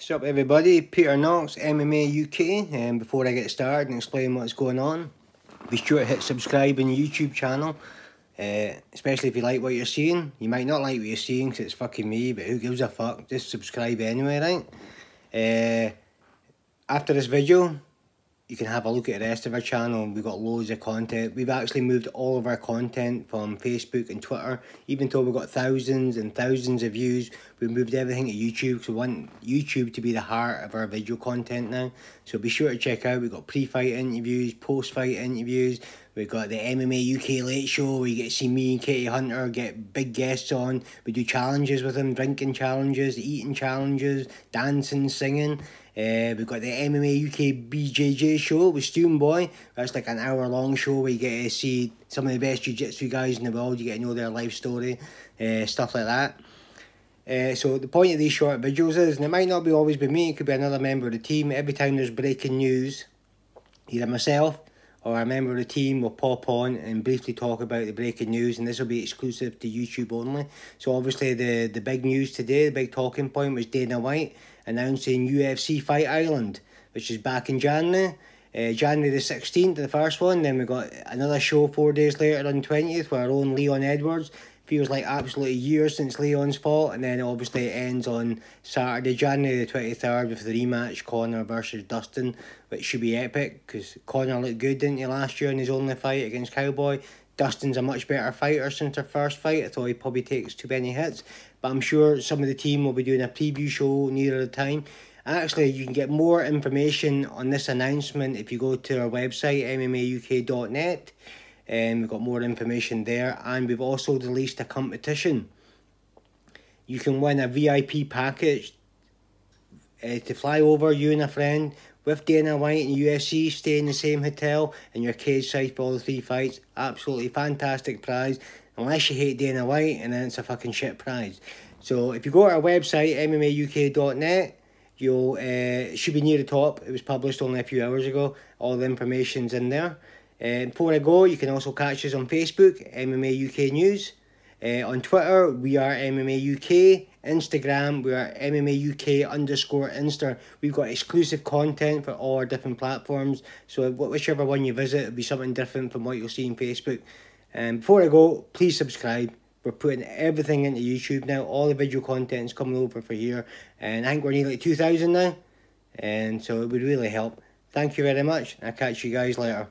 What's up everybody, Peter Knox, MMA UK, and before I get started and explain what's going on, be sure to hit subscribe on the YouTube channel, uh, especially if you like what you're seeing. You might not like what you're seeing because it's fucking me, but who gives a fuck, just subscribe anyway, right? Uh, after this video, you can have a look at the rest of our channel. We've got loads of content. We've actually moved all of our content from Facebook and Twitter. Even though we've got thousands and thousands of views, we've moved everything to YouTube. because we want YouTube to be the heart of our video content now. So be sure to check out. We've got pre-fight interviews, post-fight interviews. We've got the MMA UK Late Show where you get to see me and Katie Hunter get big guests on. We do challenges with them, drinking challenges, eating challenges, dancing, singing. Uh, we've got the MMA UK BJJ show with Student Boy. That's like an hour long show where you get to see some of the best jiu jitsu guys in the world. You get to know their life story, uh, stuff like that. Uh, so the point of these short videos is, and it might not be always be me, it could be another member of the team. Every time there's breaking news, either myself or a member of the team will pop on and briefly talk about the breaking news, and this will be exclusive to YouTube only. So obviously the the big news today, the big talking point was Dana White announcing UFC Fight Island, which is back in January. Uh, January the 16th, the first one. Then we got another show four days later on 20th where our own Leon Edwards. Feels like absolutely years since Leon's fought. And then obviously it ends on Saturday, January the 23rd with the rematch Conor versus Dustin, which should be epic because Conor looked good, didn't he, last year in his only fight against Cowboy. Dustin's a much better fighter since their first fight. I thought he probably takes too many hits. But I'm sure some of the team will be doing a preview show nearer the time. Actually, you can get more information on this announcement if you go to our website, MMAUK.net. And we've got more information there. And we've also released a competition. You can win a VIP package uh, to fly over, you and a friend, with Dana White and UFC, stay in the same hotel and your cage side for all the three fights. Absolutely fantastic prize. Unless you hate Dana White and then it's a fucking shit prize. So if you go to our website, MMAUK.net, you'll uh, should be near the top. It was published only a few hours ago. All the information's in there. Uh, before I go, you can also catch us on Facebook, MMA UK News. Uh, on Twitter, we are MMA UK. Instagram, we are MMA UK underscore Insta. We've got exclusive content for all our different platforms. So whichever one you visit, it'll be something different from what you'll see on Facebook. And um, before I go, please subscribe. We're putting everything into YouTube now. All the video content is coming over for here. And I think we're nearly 2,000 now. And so it would really help. Thank you very much. I'll catch you guys later.